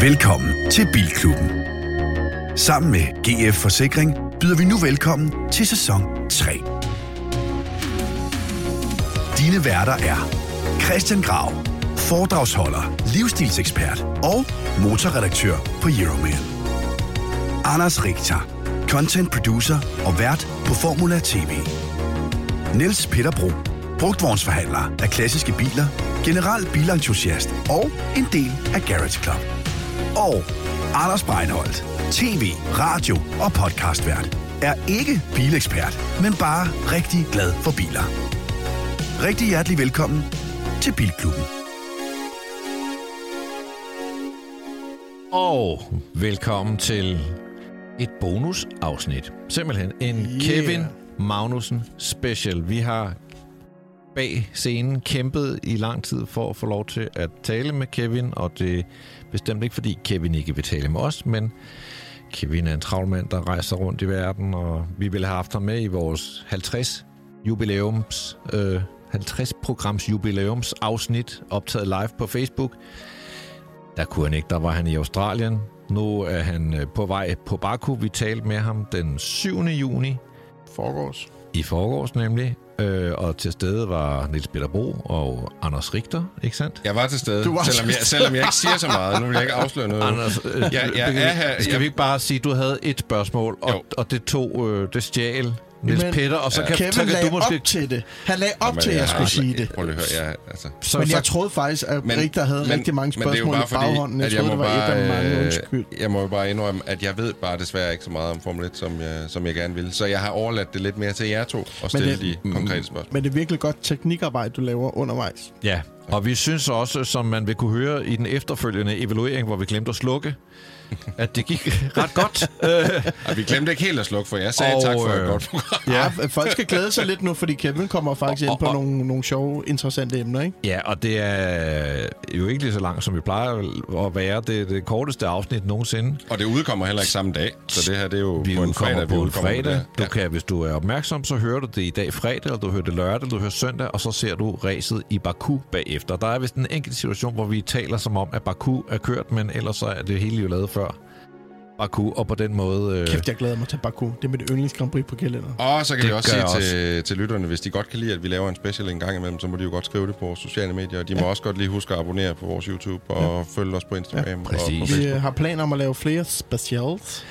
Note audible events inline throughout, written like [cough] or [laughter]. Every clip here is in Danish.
Velkommen til Bilklubben. Sammen med GF Forsikring byder vi nu velkommen til sæson 3. Dine værter er Christian Grav, foredragsholder, livsstilsekspert og motorredaktør på Euroman. Anders Richter, content producer og vært på Formula TV. Niels Peter Bro, brugtvognsforhandler af klassiske biler, general bilentusiast og en del af Garage Club. Og Anders Breinholt, tv, radio og podcastvært, er ikke bilekspert, men bare rigtig glad for biler. Rigtig hjertelig velkommen til Bilklubben. Og velkommen til et bonusafsnit. Simpelthen en Yeah. Kevin Magnussen special. Vi har bag scenen kæmpet i lang tid for at få lov til at tale med Kevin, og det er bestemt ikke fordi Kevin ikke vil tale med os, men Kevin er en travlmand, der rejser rundt i verden, og vi ville have haft ham med i vores 50 jubilæums, øh, 50 programs jubilæums afsnit, optaget live på Facebook. Der kunne han ikke, der var han i Australien. Nu er han øh, på vej på Baku. Vi talte med ham den 7. juni Forgårs. i forgårs nemlig. Øh, og til stede var Niels Peter Bro og Anders Richter, ikke sandt? Jeg var til stede, Du var selvom, jeg, selvom jeg ikke siger så meget. Nu vil jeg ikke afsløre noget. Anders, øh, jeg, jeg her. Skal jeg, vi ikke bare sige, at du havde et spørgsmål, og, og det tog, øh, det stjal Niels Men- Peter, og så kan, Kevin så kan du måske... op til det. Han lagde op Jamen, til, at jeg skulle sige det. Prøv lige at høre. Jeg, altså, Så, Men jeg troede faktisk, at Men- Richter havde men- rigtig mange men det er jo spørgsmål bare i baghånden. Jeg at troede, det var et af mange øh, undskyld. Jeg må jo bare indrømme, at jeg ved bare desværre ikke så meget om Formel 1, som jeg, som jeg gerne vil. Så jeg har overladt det lidt mere til jer to og stille det- de konkrete spørgsmål. Men det er virkelig godt teknikarbejde, du laver undervejs. ja, og vi synes også, som man vil kunne høre i den efterfølgende evaluering, hvor vi glemte at slukke, at det gik ret godt. [laughs] Og vi glemte ikke helt at slukke, for jeg sagde Og, tak for et øh, godt program. Ja. folk skal glæde sig lidt nu, fordi Kevin kommer faktisk ind Og- på og- nogle, nogle sjove, interessante emner, ikke? Ja, og det er jo ikke lige så langt, som vi plejer at være. Det er det korteste afsnit nogensinde. Og det udkommer heller ikke samme dag. Så det her, det er jo Vi på en udkommer fredag, vi på en fredag. Du Ja. kan, hvis du er opmærksom, så hører du det i dag fredag, eller du hører det lørdag, eller du hører søndag, og så ser du racet i Baku bagefter. Der er vist en enkelt situation, hvor vi taler som om, at Baku er kørt, men ellers så er det hele jo lavet før Baku, og på den måde... Øh, Kæft, jeg glæder mig til Baku. Det er mit yndlings Grand Prix på kalenderen. Og så kan Det vi også sige jeg til, til lytterne, hvis de godt kan lide, at vi laver en special en gang imellem, så må de jo godt skrive det på vores sociale medier. Og de må også godt lige huske at abonnere på vores YouTube og ja. følge os på Instagram ja, og på præcis. Vi øh, har planer om at lave flere specials.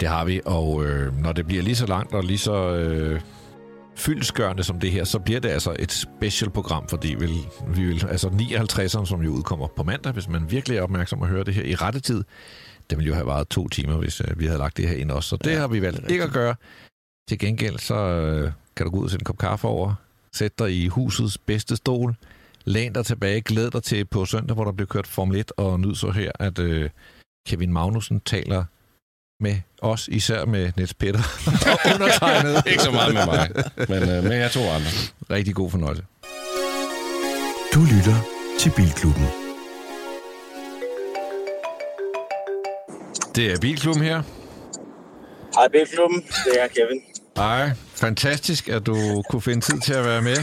Det har vi, og øh, når det bliver lige så langt og lige så øh, fyldskørende som det her, så bliver det altså et special program, fordi vi, vi vil, altså 59'eren, som jo udkommer på mandag, hvis man virkelig er opmærksom at høre det her i rette tid, det ville jo have varet to timer, hvis øh, vi havde lagt det her ind også. Så det Ja, har vi valgt ikke at gøre. Til gengæld, så øh, kan du gå ud og sætte en kop kaffe over, sætte dig i husets bedste stol, læn dig tilbage, glæd dig til på søndag, hvor der bliver kørt Formel 1, og nyd så her, at øh, Kevin Magnussen taler med os, især med Niels Peter [laughs] og undertegnet. [laughs] Ikke så meget med mig, men øh, med jer to andre. Rigtig god fornøjelse. Du lytter til Bilklubben. Det er Bilklubben her. Hej Bilklubben, det er Kevin. Ej, fantastisk, at du kunne finde tid til at være med.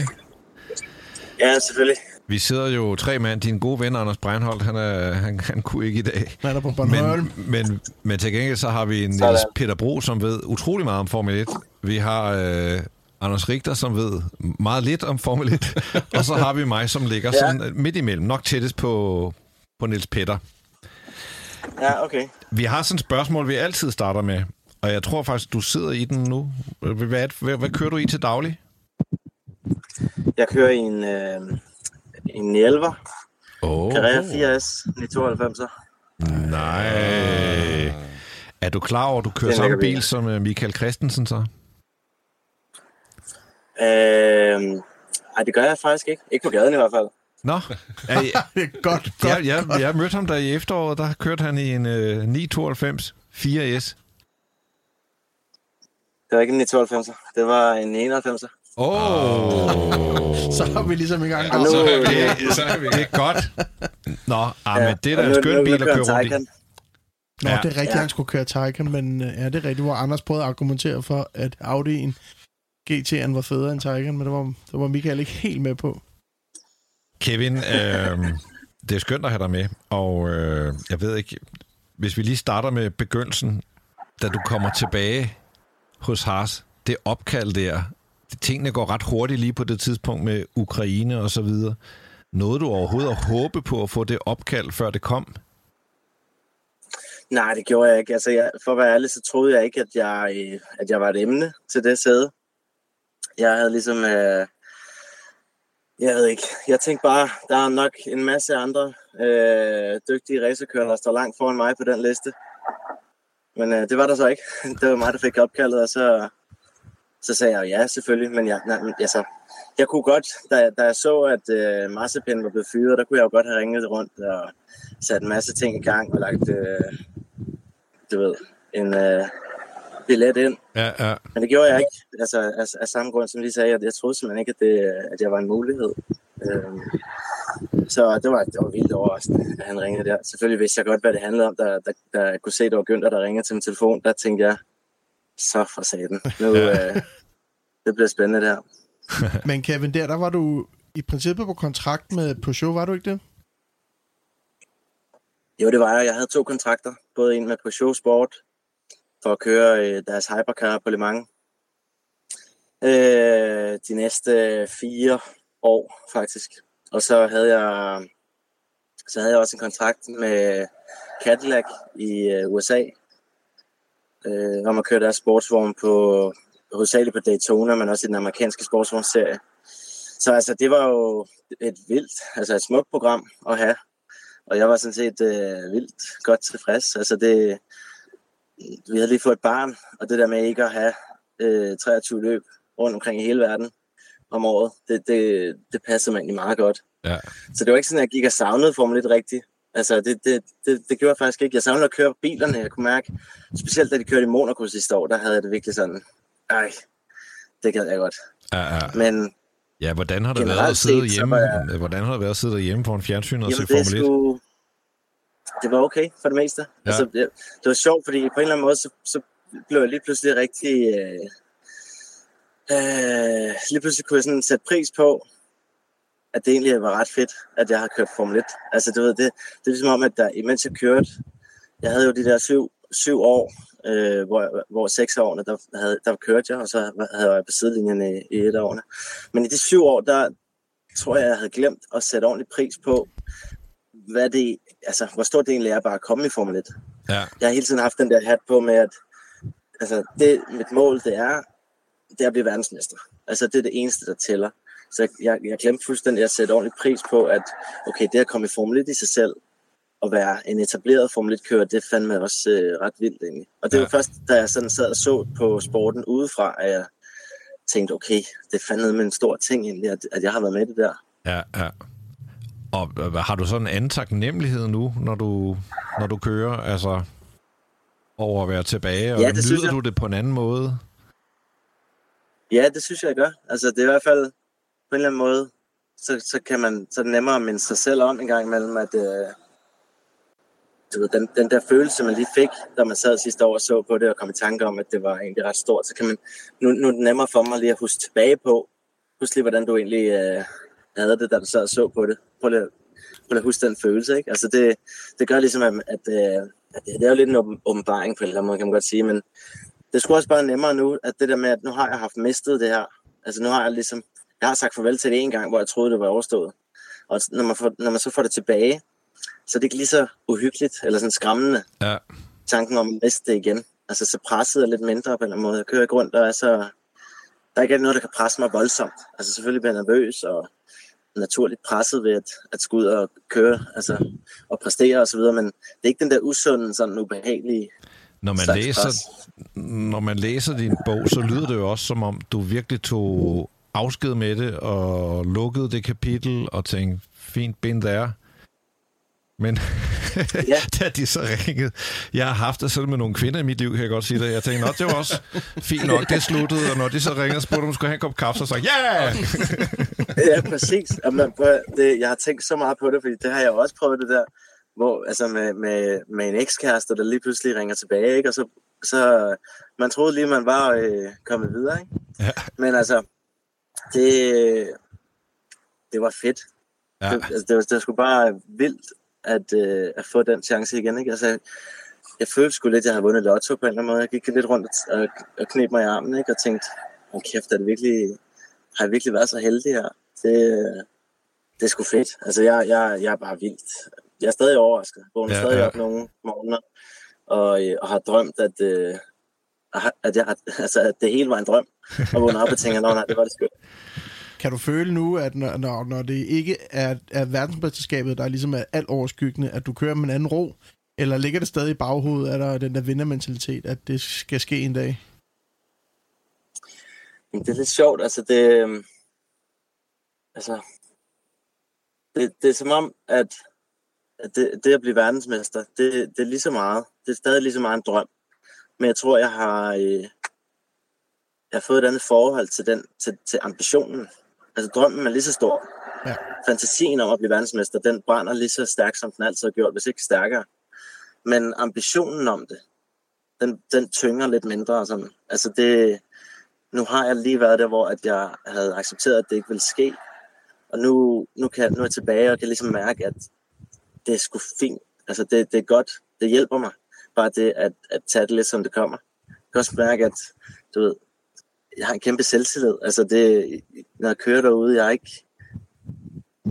Ja, selvfølgelig. Vi sidder jo tre mand. Din gode ven, Anders Breinholt, han, er, han, han kunne ikke i dag. Han er på Bornholm. Men, men, men til gengæld så har vi Niels Sådan. Peter Bro, som ved utrolig meget om Formel 1. Vi har øh, Anders Richter, som ved meget lidt om Formel 1. [laughs] og så har vi mig, som ligger Ja. sådan midt imellem, nok tættest på, på Niels Peter. Ja, okay. Vi har sådan et spørgsmål, vi altid starter med. Og jeg tror faktisk, du sidder i den nu. Hvad, hvad, hvad kører du i til daglig? Jeg kører i en, øh, en 911 Oh, Carrera 4S 992'er. nej. Er du klar over, at du kører samme bil som øh, Michael Christensen så? Øh, ej, det gør jeg faktisk ikke. Ikke på gaden i hvert fald. Nå, [laughs] Det er godt, godt, jeg, jeg, jeg mødte ham der i efteråret, der kørte han i en øh, 992 4S. Det var ikke en 992'er. Det var en 91'er. Åh, oh, [laughs] Så er vi ligesom i gang. Og nu, Så er vi, [laughs] så er vi. det er godt. Nå, ah, men det er da en skøn bil at køre rundt i. Taycan. Nå, Ja. det er rigtigt, Ja. han skulle køre Taycan, men øh, ja, det er rigtigt, hvor Anders prøvede at argumentere for, at Audi'en GT'en var federe end Tigeren, men det var, det var Michael ikke helt med på. Kevin, øh, det er skønt at have dig med, og øh, jeg ved ikke, hvis vi lige starter med begyndelsen, da du kommer tilbage hos Haas, det opkald der, tingene går ret hurtigt lige på det tidspunkt med Ukraine og så videre. Nåede du overhovedet at håbe på at få det opkald, før det kom? Nej, det gjorde jeg ikke. Altså, jeg, for at være ærlig, så troede jeg ikke, at jeg, øh, at jeg var et emne til det sæde. Jeg havde ligesom... Øh, jeg ved ikke. Jeg tænkte bare, der er nok en masse andre øh, dygtige racerkører, der står langt foran mig på den liste. Men øh, det var der så ikke. [laughs] Det var mig, der fik opkaldet, og så, så sagde jeg ja, selvfølgelig. Men jeg, nej, altså, jeg kunne godt, da, da jeg så, at øh, Mazepin var blevet fyret, der kunne jeg jo godt have ringet rundt og sat en masse ting i gang og lagt, øh, du ved, en øh, billet ind. Ja, ja. Men det gjorde jeg ikke, altså af, af samme grund, som lige sagde, at jeg troede simpelthen ikke, at, det, at jeg var en mulighed. Øh, så det var, det var vildt overraskende, at han ringede der. Selvfølgelig vidste jeg godt, hvad det handlede om, da, da, da jeg kunne se, at det var Günther, der ringede til min telefon. Der tænkte jeg, så for satan. Nu, øh, det bliver spændende der. [laughs] Men Kevin, der, der var du i princippet på kontrakt med Peugeot, var du ikke det? Jo, det var jeg. Jeg havde to kontrakter. Både en med Peugeot Sport for at køre øh, deres hypercar på Le Mans. Øh, de næste fire år, faktisk. Og så havde jeg så havde jeg også en kontrakt med Cadillac i øh, USA øh, om at køre deres sportsvogn på hovedsageligt på Daytona, men også i den amerikanske sportsvognsserie. Så altså, det var jo et vildt, altså et smukt program at have. Og jeg var sådan set øh, vildt godt tilfreds. Altså det, vi havde lige fået et barn, og det der med ikke at have øh, 23 løb rundt omkring i hele verden om året, det, det, det passede mig egentlig meget godt. Ja. Så det var ikke sådan, at jeg gik og savnede Formel 1 rigtigt. Altså, det, det, det, det gjorde jeg faktisk ikke. Jeg savnede at køre bilerne, jeg kunne mærke. Specielt da de kørte i Monaco sidste år, der havde jeg det virkelig sådan, ej, det gad jeg godt. Ja, ja. Men ja hvordan har det været at sidde set, hjemme? jeg- Hvordan har det været at sidde derhjemme foran fjernsynet og se Formel 1? sgu... det var okay for det meste. Ja. Altså, det, det var sjovt, fordi på en eller anden måde, så, så blev jeg lige pludselig rigtig... Øh, øh, lige pludselig kunne jeg sådan sætte pris på, at det egentlig var ret fedt, at jeg har kørt Formel 1. Altså, du ved, det, det er ligesom om, at der, imens jeg kørte, jeg havde jo de der syv, syv år, øh, hvor, hvor seks årene, der, havde, der kørte jeg, og så havde jeg på sidelinjen i, i et årene. Men i de syv år, der tror jeg, jeg havde glemt at sætte ordentlig pris på, hvad det, altså, hvor det egentlig er bare at komme i Formel 1. Ja. Jeg har hele tiden haft den der hat på med, at altså, det, mit mål, det er, det er at blive verdensmester. Altså, det er det eneste, der tæller. Så jeg, jeg, glemte fuldstændig at sætte ordentlig pris på, at okay, det at komme i Formel 1 i sig selv, og være en etableret Formel 1-kører, det fandt mig også øh, ret vildt egentlig. Og det Ja. var først, da jeg sådan sad og så på sporten udefra, at jeg tænkte, okay, det fandt med en stor ting egentlig, at, at jeg har været med i det der. Ja, ja. Og har du sådan en anden taknemmelighed nu, når du, når du kører, altså over at være tilbage, og Ja, det nyder du det på en anden måde? Ja, det synes jeg, jeg gør. Altså, det er i hvert fald på en eller anden måde, så, så, kan man, så er nemmere minde sig selv om en gang imellem, at øh, du ved, den, den der følelse, man lige fik, da man sad sidste år og så på det, og kom i tanke om, at det var egentlig ret stort, så kan man, nu, nu er det nemmere for mig lige at huske tilbage på, husk lige, hvordan du egentlig øh, havde det, da du sad og så på det. Prøv lige, prøv lige at huske den følelse, ikke? Altså, det, det gør ligesom, at, at, øh, at det, det er jo lidt en åben- åbenbaring på en eller anden måde, kan man godt sige, men det skulle også bare nemmere nu, at det der med, at nu har jeg haft mistet det her. Altså nu har jeg ligesom, jeg har sagt farvel til det en gang, hvor jeg troede, det var overstået. Og når man, får, når man så får det tilbage, så er det ikke lige så uhyggeligt, eller sådan skræmmende, Ja, tanken om at miste det igen. Altså så presset er lidt mindre på en eller anden måde. Jeg kører ikke rundt, og er så, der er ikke noget, der kan presse mig voldsomt. Altså selvfølgelig bliver jeg nervøs, og naturligt presset ved at, at skulle ud og køre, altså og præstere og så videre, men det er ikke den der usunde, sådan ubehagelige når man, læser, pres. når man læser din bog, så lyder det jo også som om, du virkelig tog afsked med det, og lukkede det kapitel, og tænkte, fint, bind der. Men Ja. [laughs] da de så ringede, jeg har haft det sådan med nogle kvinder i mit liv, kan jeg godt sige det. Jeg tænkte, nå, det var også fint nok, det sluttede, og når de så ringede og spurgte, om skulle have en kop kaffe, så sagde jeg, ja! ja, præcis. Jamen, prøv, det, jeg har tænkt så meget på det, fordi det har jeg også prøvet det der, hvor, altså med, med, med en ekskæreste, der lige pludselig ringer tilbage, ikke? og så så man troede lige, man var øh, kommet videre, ikke? Ja. Men altså, det, det var fedt. Ja. Det, altså, det, var, det var sgu bare vildt at, øh, at få den chance igen, ikke? Altså, jeg følte sgu lidt, at jeg havde vundet lotto på en eller anden måde. Jeg gik lidt rundt og, og knep mig i armen, ikke? Og tænkte, oh, kæft, er det virkelig, har jeg virkelig været så heldig her? Det, det er sgu fedt. Altså, jeg, jeg, jeg er bare vildt. Jeg er stadig overrasket. Jeg vågner Ja, stadig ja. op nogle morgener og, og har drømt, at, øh, at, jeg, altså, at det hele var en drøm. Og vågner op og tænker, nej, det var det sgu. Kan du føle nu, at når, når, når det ikke er, er verdensmesterskabet, der er ligesom er alt overskyggende, at du kører med en anden ro? Eller ligger det stadig i baghovedet, at der den der vindermentalitet, at det skal ske en dag? Det er lidt sjovt, altså det... Øhm, altså... Det, det er som om, at, at det, det at blive verdensmester, det, det er lige så meget. Det er stadig lige så meget en drøm. Men jeg tror, jeg har... Øh, jeg har fået et andet forhold til, den, til, til ambitionen. Altså drømmen er lige så stor. Ja. Fantasien om at blive verdensmester, den brænder lige så stærkt, som den altid har gjort, hvis ikke stærkere. Men ambitionen om det, den, den tynger lidt mindre. Sådan. Altså det, nu har jeg lige været der, hvor at jeg havde accepteret, at det ikke ville ske. Og nu, nu, kan, nu er jeg tilbage og kan ligesom mærke, at det er sgu fint. Altså det, det er godt. Det hjælper mig. Bare det at, at tage det lidt, som det kommer. Jeg kan også mærke, at du ved, jeg har en kæmpe selvtillid. Altså det, når jeg kører derude, jeg er ikke...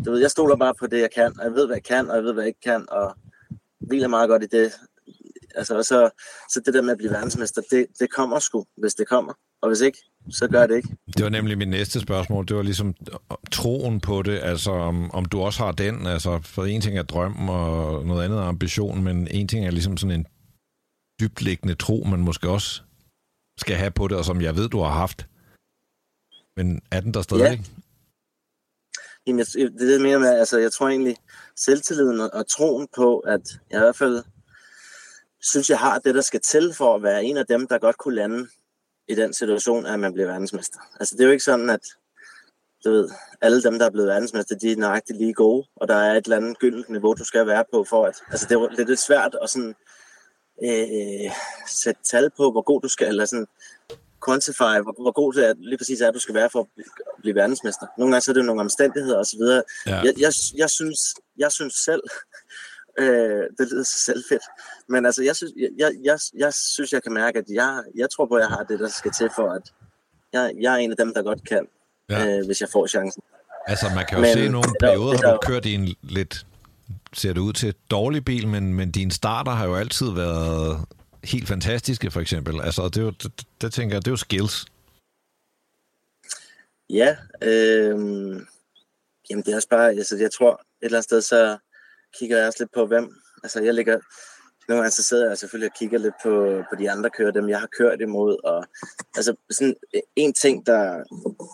Du ved, jeg stoler bare på det, jeg kan, og jeg ved, hvad jeg kan, og jeg ved, hvad jeg ikke kan, og hviler meget godt i det. Altså, og så, så det der med at blive verdensmester, det, det kommer sgu, hvis det kommer. Og hvis ikke, så gør det ikke. Det var nemlig mit næste spørgsmål. Det var ligesom øh, troen på det, altså om, om du også har den. Altså, for en ting er drøm, og noget andet er ambition, men en ting er ligesom sådan en dybtliggende tro, man måske også skal have på det, og som jeg ved, du har haft. Men er den der stadig? Jamen, jeg, det er mener med, altså, jeg tror egentlig, selvtilliden og, troen på, at jeg i hvert fald synes, jeg har det, der skal til for at være en af dem, der godt kunne lande i den situation, at man bliver verdensmester. Altså, det er jo ikke sådan, at du ved, alle dem, der er blevet verdensmester, de er nøjagtigt lige gode, og der er et eller andet gyldent niveau, du skal være på for at... Altså, er, det er lidt svært at sådan, øh, sætte tal på, hvor god du skal, eller sådan quantify, hvor, hvor god det er, lige præcis er, du skal være for at blive, verdensmester. Nogle gange så er det jo nogle omstændigheder osv. Ja. Jeg, jeg, jeg, synes, jeg synes selv, [laughs] øh, det lyder så selv fedt, men altså, jeg synes, jeg, jeg, jeg, jeg synes, jeg kan mærke, at jeg, jeg tror på, at jeg har det, der skal til for, at jeg, jeg er en af dem, der godt kan, Ja. øh, hvis jeg får chancen. Altså, man kan jo Men- se nogle er perioder, det har er du kørt i en lidt, ser det ud til, dårlig bil, men, men dine starter har jo altid været helt fantastiske, for eksempel. Altså, det, er jo, det, det tænker jeg, det er jo skills. Ja, øh, jamen det er også bare, altså jeg tror, et eller andet sted, så kigger jeg også lidt på, hvem, altså jeg ligger, nogle gange så sidder jeg selvfølgelig og kigger lidt på, på de andre kører, dem jeg har kørt imod, og altså sådan en ting, der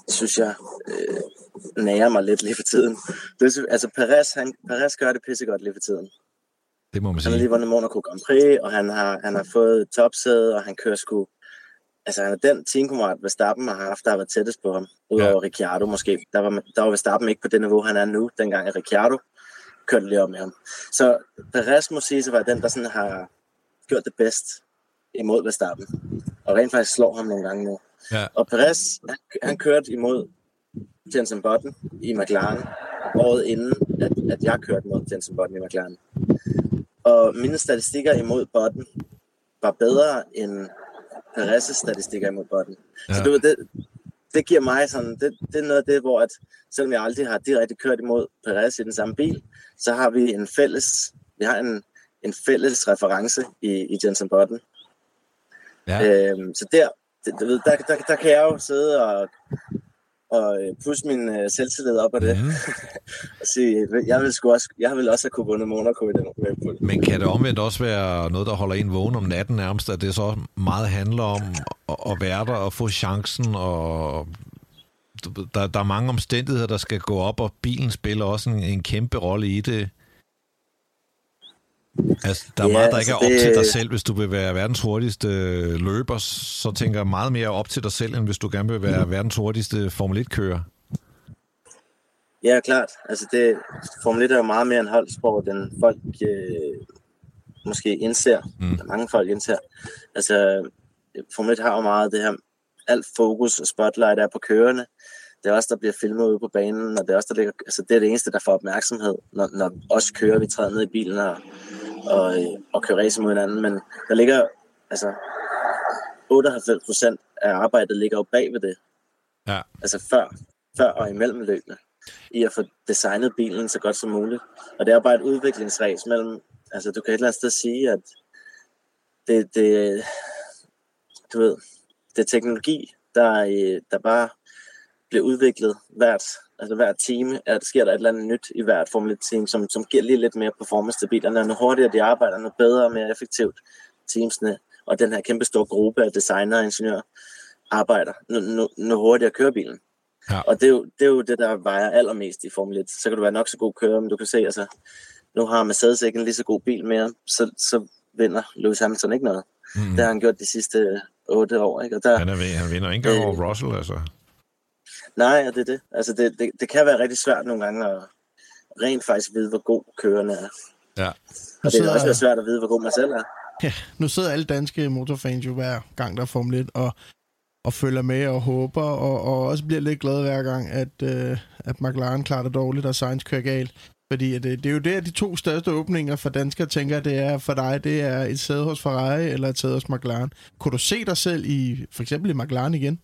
synes jeg øh, nærer mig lidt lige for tiden, det er, altså Perez, han, Perez gør det pissegodt lige for tiden. Det må man Han har sige. lige vundet Monaco Grand Prix, og han har, han har fået topsæde, og han kører sgu... Altså, han er den teamkammerat, Verstappen har haft, der har været tættest på ham. Udover Ja. Ricciardo måske. Der var, der var Verstappen ikke på det niveau, han er nu, dengang Ricciardo kørte lige op med ham. Så Perez må sige sig være den, der sådan har gjort det bedst imod Verstappen. Og rent faktisk slår ham nogle gange nu. Ja. Og Perez, han, han kørte imod Jensen Button i McLaren året inden, at, at jeg kørte mod Jensen Button i McLaren. Og mine statistikker imod Button var bedre end Perez' statistikker imod Button. Ja. Så du ved, det, det giver mig sådan, det, det er noget af det, hvor at, selvom jeg aldrig har direkte kørt imod Perez i den samme bil, så har vi en fælles, vi har en, en fælles reference i, i Jensen Button. Ja. Øhm, så der, det, du ved, der, der, der kan jeg jo sidde og, og øh, pusse min øh, selvtillid op af det. Mhm. [laughs] og sige, jeg vil, sgu også, jeg vil også have kunne vundet Monaco i den. Men kan det omvendt også være noget, der holder en vågen om natten nærmest, at det så meget handler om at, at være der og få chancen, og der, der er mange omstændigheder, der skal gå op, og bilen spiller også en, en kæmpe rolle i det. Altså, der er Ja, meget, der ikke er altså, op det- til dig selv. Hvis du vil være verdens hurtigste løber, så tænker jeg meget mere op til dig selv, end hvis du gerne vil være verdens hurtigste Formel 1-kører. Ja, klart. Altså det, Formel 1 er jo meget mere en holdsport, end folk øh, måske indser, mm. eller mange folk indser. Altså, Formel 1 har jo meget det her, alt fokus og spotlight er på kørende. Det er også der bliver filmet ude på banen, og det er også der ligger, altså det er det eneste, der får opmærksomhed, når, når os kører, vi træder ned i bilen og, og, og kører race mod hinanden. Men der ligger, altså 98 procent af arbejdet ligger jo bag ved det. Ja. Altså før, før og imellem løbene. I at få designet bilen så godt som muligt. Og det er bare et udviklingsræs mellem, altså du kan et eller andet sted sige, at det, det, du ved, det er teknologi, der, øh, der bare bliver udviklet hvert, altså hver time, at der sker der et eller andet nyt i hvert Formel 1 team, som, som giver lige lidt mere performance til bilerne. Nu hurtigere de arbejder, nu bedre og mere effektivt teamsene og den her kæmpe store gruppe af designer og ingeniører arbejder, nu, nu, nu hurtigere kører bilen. Ja. Og det er, jo, det er jo det, der vejer allermest i Formel 1. Så kan du være nok så god kører, men du kan se, altså, nu har Mercedes ikke en lige så god bil mere, så, så vinder Lewis Hamilton ikke noget. Mm. Det har han gjort de sidste otte år. Ikke? Og der, han, er, han vinder ikke øh, over Russell, altså. Nej, det er det. Altså, det, det, det kan være rigtig svært nogle gange at rent faktisk vide, hvor god kørende er. Ja. Og det er også svært at vide, hvor god man selv er. Ja, nu sidder alle danske motorfans jo hver gang, der er Formel 1, og, og følger med og håber, og, og også bliver lidt glade hver gang, at, øh, at McLaren klarer det dårligt, og Sainz kører galt. Fordi det, det er jo der, de to største åbninger for danskere tænker, det er for dig, det er et sæde hos Ferrari eller et sæde hos McLaren. Kunne du se dig selv i, for eksempel i McLaren igen?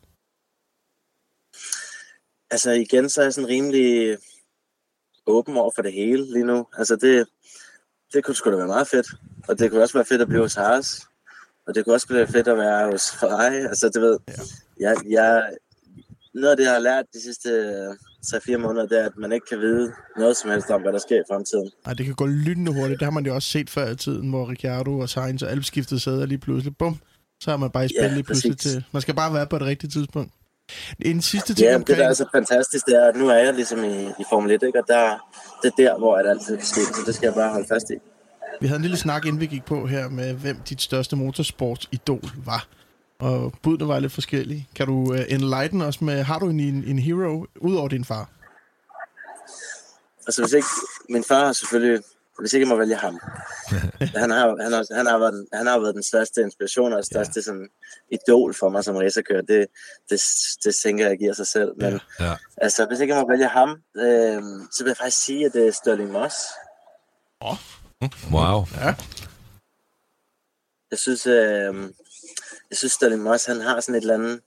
Altså igen, så er jeg sådan rimelig åben over for det hele lige nu. Altså det, det kunne sgu da være meget fedt. Og det kunne også være fedt at blive hos Haas. Og det kunne også være fedt at være hos Ferrari. Altså, det ved, ja. jeg, jeg, noget af det, jeg har lært de sidste 3-4 måneder, det er, at man ikke kan vide noget som helst om, hvad der sker i fremtiden. Nej, det kan gå lynende hurtigt. Det har man jo også set før i tiden, hvor Ricciardo og Sainz og alle skiftede sæder lige pludselig. Bum, så har man bare i spil ja, lige pludselig præcis. til. Man skal bare være på det rigtige tidspunkt. En sidste ting ja, omkring... det der er så fantastisk, det er, at nu er jeg ligesom i, i Formel 1, ikke? og der, det er der, hvor det altid kan ske, så det skal jeg bare holde fast i. Vi havde en lille snak, inden vi gik på her, med hvem dit største motorsportsidol var. Og budene var lidt forskellige. Kan du uh, enlighten os med, har du en, en hero, ud over din far? Altså hvis ikke, min far har selvfølgelig, hvis ikke jeg må vælge ham. [laughs] han, har, han, har, han, har været, han har været den største inspiration og den største ja. sådan, idol for mig som racerkører. Det, det, det tænker jeg giver sig selv. Men ja. Ja. altså, hvis ikke jeg må vælge ham, øh, så vil jeg faktisk sige, at det er Sterling Moss. Oh. Wow. Ja. Jeg synes, øh, jeg synes Sterling Moss, han har sådan et eller andet,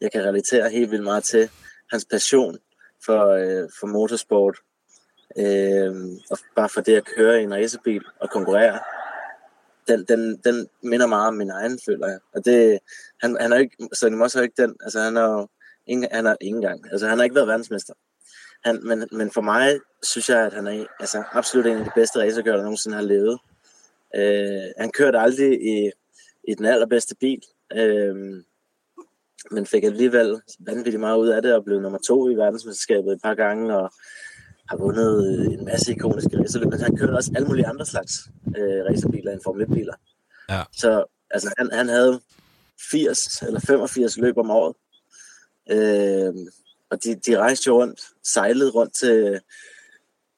jeg kan relatere helt vildt meget til. Hans passion for, øh, for motorsport. Øh, og bare for det at køre i en racerbil og konkurrere. Den, den, den minder meget om min egen, føler jeg. Og det, han, han er ikke, Sterling Moss er ikke den, altså han er ingen, han er ingen gang, altså han har ikke været verdensmester. Han, men, men for mig synes jeg, at han er altså, absolut en af de bedste racerkører, der nogensinde har levet. Øh, han kørte aldrig i, i den allerbedste bil, øh, men fik alligevel vanvittigt meget ud af det og blev nummer to i verdensmesterskabet et par gange og har vundet en masse ikoniske racerløb, men han kørte også alle mulige andre slags øh, racerbiler end Formel 1-biler. Ja. Så altså, han, han havde 80 eller 85 løb om året. Øh, og de, de rejste jo rundt, sejlede rundt til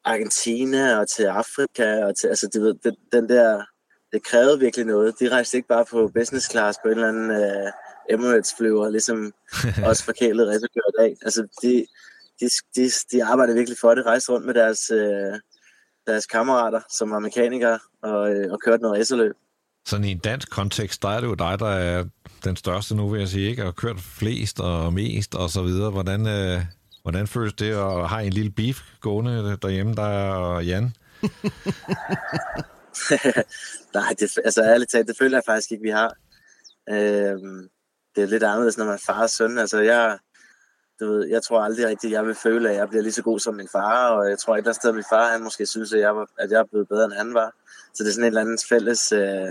Argentina og til Afrika, og til, altså, du ved, den, der, det krævede virkelig noget. De rejste ikke bare på business class på en eller anden uh, Emirates-flyver, ligesom [laughs] også forkælede racerkører i dag. Altså, de, de, de, de arbejdede virkelig for det, rejste rundt med deres, uh, deres kammerater, som var mekanikere, og, uh, og kørte noget racerløb. Sådan i en dansk kontekst, der er det jo dig, der er den største nu, vil jeg sige, ikke? Og kørt flest og mest og så videre. Hvordan, øh, hvordan føles det at have en lille beef gående derhjemme, der og Jan? [laughs] Nej, det, altså ærligt talt, det føler jeg faktisk ikke, vi har. Øhm, det er lidt anderledes, når man er far og søn. Altså, jeg, du ved, jeg tror aldrig rigtigt, jeg vil føle, at jeg bliver lige så god som min far, og jeg tror ikke, der sted min far, han måske synes, at jeg, var, at jeg er blevet bedre, end han var. Så det er sådan et eller andet fælles, øh,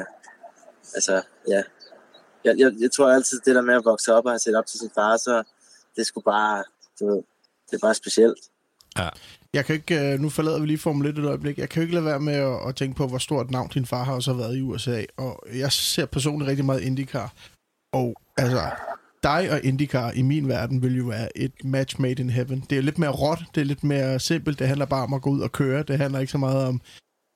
altså, ja. Jeg, jeg, jeg tror altid, det der med at vokse op og have set op til sin far, så det skulle bare, du ved, det er bare specielt. Ja. Jeg kan ikke, øh, nu forlader vi lige Formel 1 et øjeblik, jeg kan jo ikke lade være med at, at tænke på, hvor stort navn din far har også været i USA, og jeg ser personligt rigtig meget IndyCar, og altså, dig og IndyCar i min verden vil jo være et match made in heaven. Det er lidt mere råt, det er lidt mere simpelt, det handler bare om at gå ud og køre, det handler ikke så meget om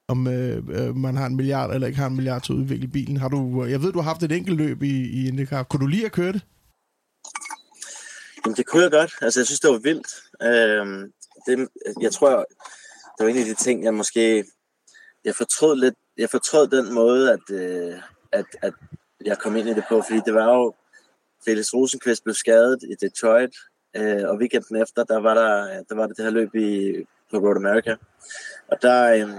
om øh, øh, man har en milliard eller ikke har en milliard til at udvikle bilen. Har du, jeg ved, du har haft et enkelt løb i, i IndyCar. Kunne du lige at køre det? Jamen, det kunne jeg godt. Altså, jeg synes, det var vildt. Øhm, det, jeg tror, det var en af de ting, jeg måske... Jeg fortrød lidt... Jeg fortrød den måde, at, øh, at, at jeg kom ind i det på, fordi det var jo... Felix Rosenqvist blev skadet i Detroit, øh, og weekenden efter, der var der, der var det det her løb i, på Road America. Og der, øh,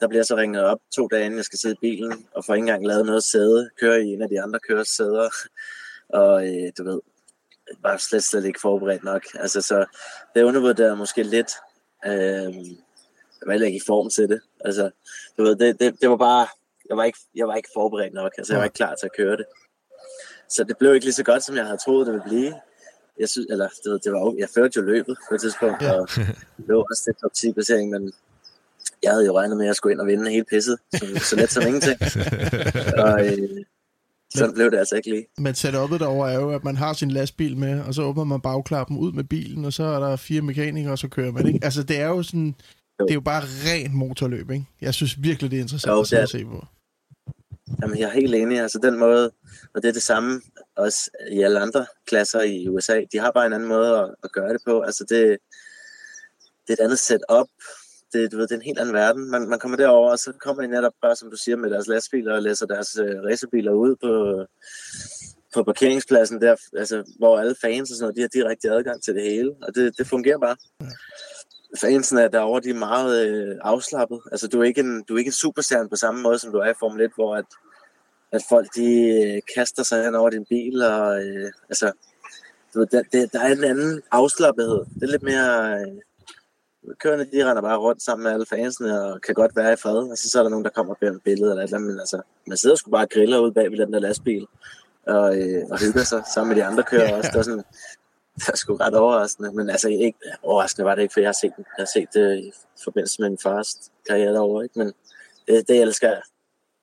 der bliver jeg så ringet op to dage inden jeg skal sidde i bilen, og får ikke engang lavet noget sæde, køre i en af de andre køres sæder. [laughs] Og øh, du ved, var slet, slet ikke forberedt nok. Altså, så det undervurderede måske lidt. Øh, jeg var heller ikke i form til det. Altså, du ved, det, det, det var bare, jeg var, ikke, jeg var ikke forberedt nok. Altså, jeg var ikke klar til at køre det. Så det blev ikke lige så godt, som jeg havde troet, det ville blive. Jeg synes, eller det, det var, jeg førte jo løbet på et tidspunkt, ja. og det var også det top 10 placering, men jeg havde jo regnet med, at jeg skulle ind og vinde hele pisset, så, så let som ingenting. [laughs] og, øh, sådan blev det altså ikke lige. Men setupet derovre er jo, at man har sin lastbil med, og så åbner man bagklappen ud med bilen, og så er der fire mekanikere, og så kører man, ikke? Altså, det er jo sådan... Jo. Det er jo bare rent motorløb, ikke? Jeg synes virkelig, det er interessant jo, at, at se på. Jamen, jeg er helt enig. Altså, den måde, og det er det samme også i alle andre klasser i USA. De har bare en anden måde at, at gøre det på. Altså, det, det er et andet setup det, du ved, det er en helt anden verden. Man, man kommer derover, og så kommer de netop bare, som du siger, med deres lastbiler og læser deres øh, racerbiler ud på, på parkeringspladsen der, altså, hvor alle fans og sådan noget, de har direkte adgang til det hele, og det, det fungerer bare. Fansen er derovre, de er meget øh, afslappet. Altså, du er, ikke en, du er ikke en superstjerne på samme måde, som du er i Formel 1, hvor at, at folk de øh, kaster sig hen over din bil, og øh, altså, du ved, der, det, der er en anden afslappethed. Det er lidt mere... Øh, kørende, de render bare rundt sammen med alle fansene og kan godt være i fred. Og så, så er der nogen, der kommer og beder et billede eller et eller andet. Men altså, man sidder sgu bare og griller ud bag ved den der lastbil og, øh, og hygger sig sammen med de andre kører også. Det er sådan, [laughs] det er sgu ret overraskende. Men altså, ikke, overraskende var det ikke, for jeg har set, jeg har set det i forbindelse med min fars karriere derovre. Ikke? Men det, det elsker jeg.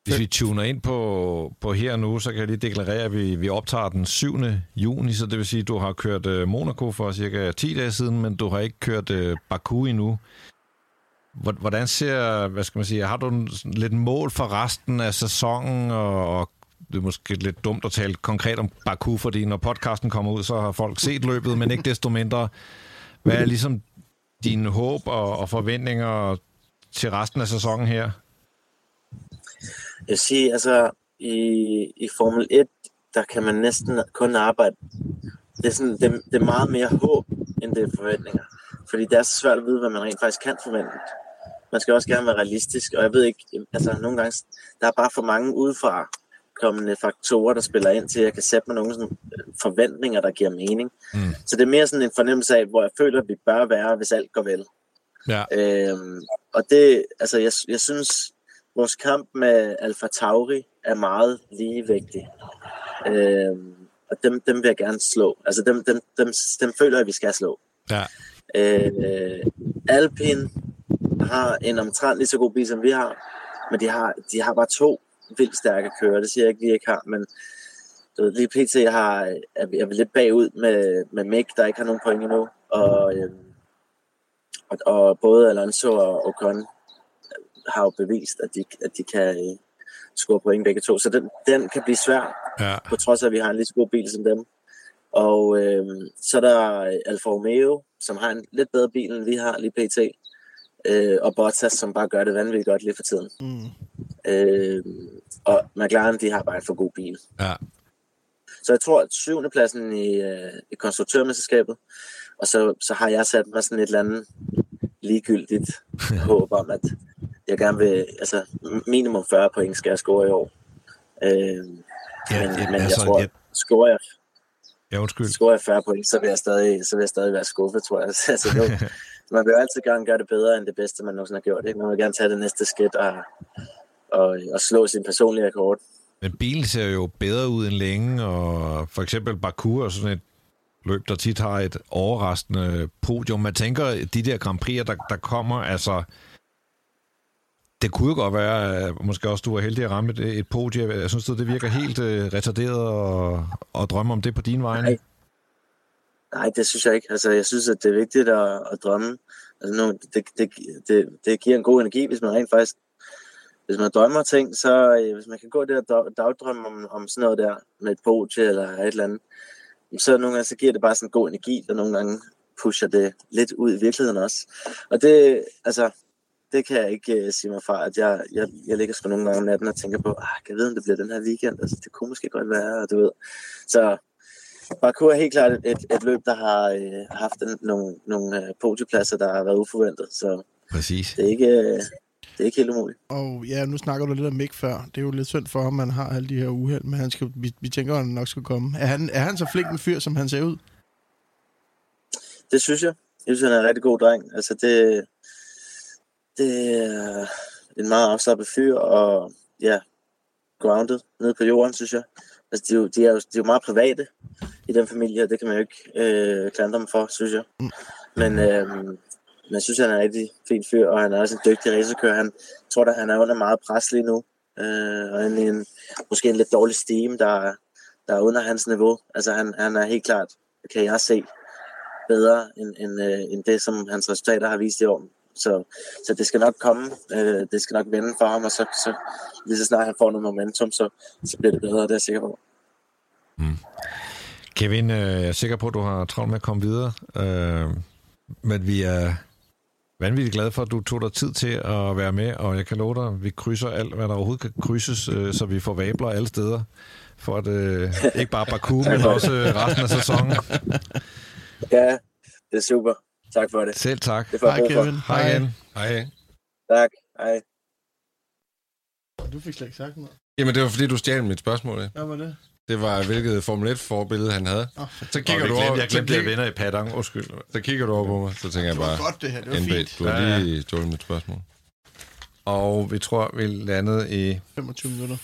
Hvis vi tuner ind på, på her nu, så kan jeg lige deklarere, at vi, vi optager den 7. juni, så det vil sige, at du har kørt øh, Monaco for cirka 10 dage siden, men du har ikke kørt øh, Baku endnu. Hvordan ser, hvad skal man sige, har du lidt mål for resten af sæsonen, og, og det er måske lidt dumt at tale konkret om Baku, fordi når podcasten kommer ud, så har folk set løbet, men ikke desto mindre. Hvad er ligesom dine håb og, og forventninger til resten af sæsonen her? Jeg siger, altså i, i Formel 1, der kan man næsten kun arbejde. Det er, sådan, det, det er meget mere håb, end det er forventninger. Fordi det er så svært at vide, hvad man rent faktisk kan forvente. Man skal også gerne være realistisk, og jeg ved ikke, altså nogle gange, der er bare for mange udefra kommende faktorer, der spiller ind til, at jeg kan sætte mig nogle sådan øh, forventninger, der giver mening. Mm. Så det er mere sådan en fornemmelse af, hvor jeg føler, at vi bør være, hvis alt går vel. Ja. Øhm, og det, altså jeg, jeg synes, vores kamp med Alfa Tauri er meget ligevægtig. Øh, og dem, dem vil jeg gerne slå. Altså dem, dem, dem, dem føler jeg, at vi skal slå. Ja. Øh, Alpine har en omtrent lige så god bil, som vi har, men de har, de har bare to vildt stærke kører. Det siger jeg ikke, vi ikke har, men du ved, lige pt. Jeg har, er, er lidt bagud med, med Mick, der ikke har nogen point endnu, og, øh, og, og både Alonso og Ocon har jo bevist, at de, at de kan øh, score point begge to. Så den, den kan blive svær, ja. på trods af, at vi har en lige så god bil som dem. Og øh, så er der Alfa Romeo, som har en lidt bedre bil, end vi har lige pt. Øh, og Bottas, som bare gør det vanvittigt godt lige for tiden. Mm. Øh, og McLaren, de har bare en for god bil. Ja. Så jeg tror, at syvende pladsen i, øh, i konstruktørmesterskabet, og så, så har jeg sat mig sådan et eller andet ligegyldigt [laughs] håb om, at jeg gerne vil, altså minimum 40 point skal jeg score i år. Øh, ja, men, ja, men altså, jeg tror, ja. scorer jeg, ja, undskyld. scorer jeg 40 point, så vil jeg stadig, så vil jeg stadig være skuffet, tror jeg. [laughs] altså, jo, [laughs] man vil jo altid gerne gøre det bedre, end det bedste, man nogensinde har gjort. Ikke? Man vil gerne tage det næste skridt og, og, og slå sin personlige rekord. Men bilen ser jo bedre ud end længe, og for eksempel Baku og sådan et løb, der tit har et overraskende podium. Man tænker, de der Grand Prix'er, der, der kommer, altså det kunne jo godt være, at måske også du var heldig at ramme et, et podium. Jeg synes, det virker helt uh, retarderet at, at drømme om det på din vej. Nej. Nej, det synes jeg ikke. Altså, jeg synes, at det er vigtigt at, at drømme. Altså, nu, det, det, det, det giver en god energi, hvis man rent faktisk hvis man drømmer ting, så øh, hvis man kan gå der og dagdrømme om, om sådan noget der, med et podie eller et eller andet, så nogle gange så giver det bare sådan god energi, og nogle gange pusher det lidt ud i virkeligheden også. Og det, altså, det kan jeg ikke uh, sige mig fra, at jeg, jeg, jeg ligger sgu nogle gange om natten og tænker på, ah, kan jeg vide, om det bliver den her weekend? Altså, det kunne måske godt være, og du ved. Så Baku er helt klart et, et, løb, der har uh, haft en, nogle, nogle uh, podiepladser, der har været uforventet. Så Præcis. det er ikke, uh, det er ikke helt umuligt. Og ja, nu snakker du lidt om Mick før. Det er jo lidt synd for ham, man har alle de her uheld, men han skal, vi, vi tænker, at han nok skal komme. Er han, er han så flink en fyr, som han ser ud? Det synes jeg. Jeg synes, han er en rigtig god dreng. Altså, det, det er en meget afslappet fyr, og ja, grounded nede på jorden, synes jeg. Altså, de, er jo, de, er jo, de er jo meget private i den familie, og det kan man jo ikke øh, klandre dem for, synes jeg. Men, øh, men jeg synes, han er en rigtig fin fyr, og han er også en dygtig racerkører. Han tror, at han er under meget pres lige nu, øh, og en, en, måske en lidt dårlig steam, der, der er under hans niveau. Altså, han, han er helt klart, kan jeg se, bedre end, end, øh, end det, som hans resultater har vist i år. Så, så det skal nok komme. Øh, det skal nok vende for ham, og så, så lige så snart han får noget momentum, så, så bliver det bedre, det er jeg sikker på. Mm. Kevin, øh, jeg er sikker på, at du har travlt med at komme videre. Øh, men vi er vanvittigt glade for, at du tog dig tid til at være med, og jeg kan love dig, at vi krydser alt, hvad der overhovedet kan krydses, øh, så vi får vabler alle steder, for at øh, ikke bare Baku, men også øh, resten af sæsonen. Ja, det er super. Tak for det. Selv tak. Det Hej. Kevin. Hej igen. Hej. Tak. Hej. Du fik slet ikke sagt noget. Jamen, det var fordi, du stjal mit spørgsmål. Hvad var det? Det var, hvilket Formel 1-forbillede han havde. Oh, Så kigger du over, jeg glemte, at jeg vinder i padang. Undskyld. så kigger du over på mig, så tænker jeg det var bare, godt det her, det var NB, fint. du har Ja, ja. lige stjålet mit spørgsmål. Og vi tror, vi landede i... 25 minutter.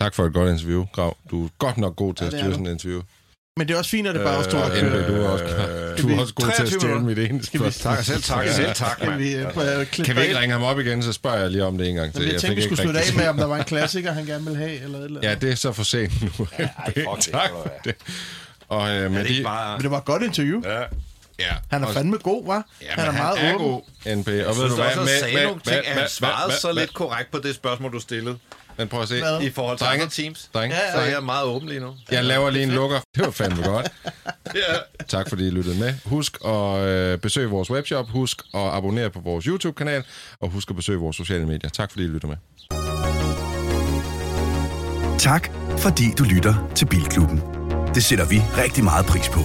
Tak for et godt interview, Grav. Du er godt nok god til Ja, at styre sådan et interview. Men det er også fint, at det bare står Øh, og NB, kører. du er også, Øh, du er også god til at 23 stjæle mit ene Skal vi- spørgsmål. Tak, selv tak, Ja. selv tak, Kan mand. vi, klippe Kan vi ikke ringe ham op igen, så spørger jeg lige om det en gang til. Jeg, jeg tænkte, vi skulle slutte af med, om der var en klassiker, han gerne ville have, eller et eller andet. Ja, det er så for sent nu. fuck [laughs] tak tror for jeg. det. Og øh, Er med det bare... Men det var et godt interview. Ja. Ja, Han er fandme god, var? Ja, han er men meget han er åben. god, NP. Og Jeg ved synes du hvad? at han Med, sagde med, nogle ting, at han med, svarede med, så med, lidt korrekt på det spørgsmål, du stillede. Men prøv at se. Hvad? I forhold til Drenge. andre teams. Drenge, Ja, ja. Så er jeg meget åben lige nu. jeg laver lige en lukker. Det var fandme godt. [laughs] Ja. Tak fordi I lyttede med. Husk at øh, besøge vores webshop. Husk at abonnere på vores YouTube-kanal. Og husk at besøge vores sociale medier. Tak fordi I lyttede med. Tak, fordi du lytter til Bilklubben. Det sætter vi rigtig meget pris på.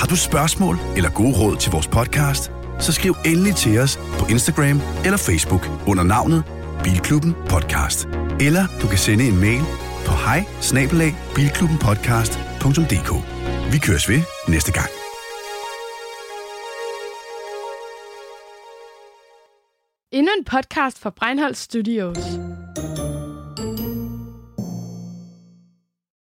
Har du spørgsmål eller gode råd til vores podcast, så skriv endelig til os på Instagram eller Facebook under navnet Bilklubben Podcast. Eller du kan sende en mail på hej Vi køres ved næste gang. Endnu en podcast fra Breinholt Studios.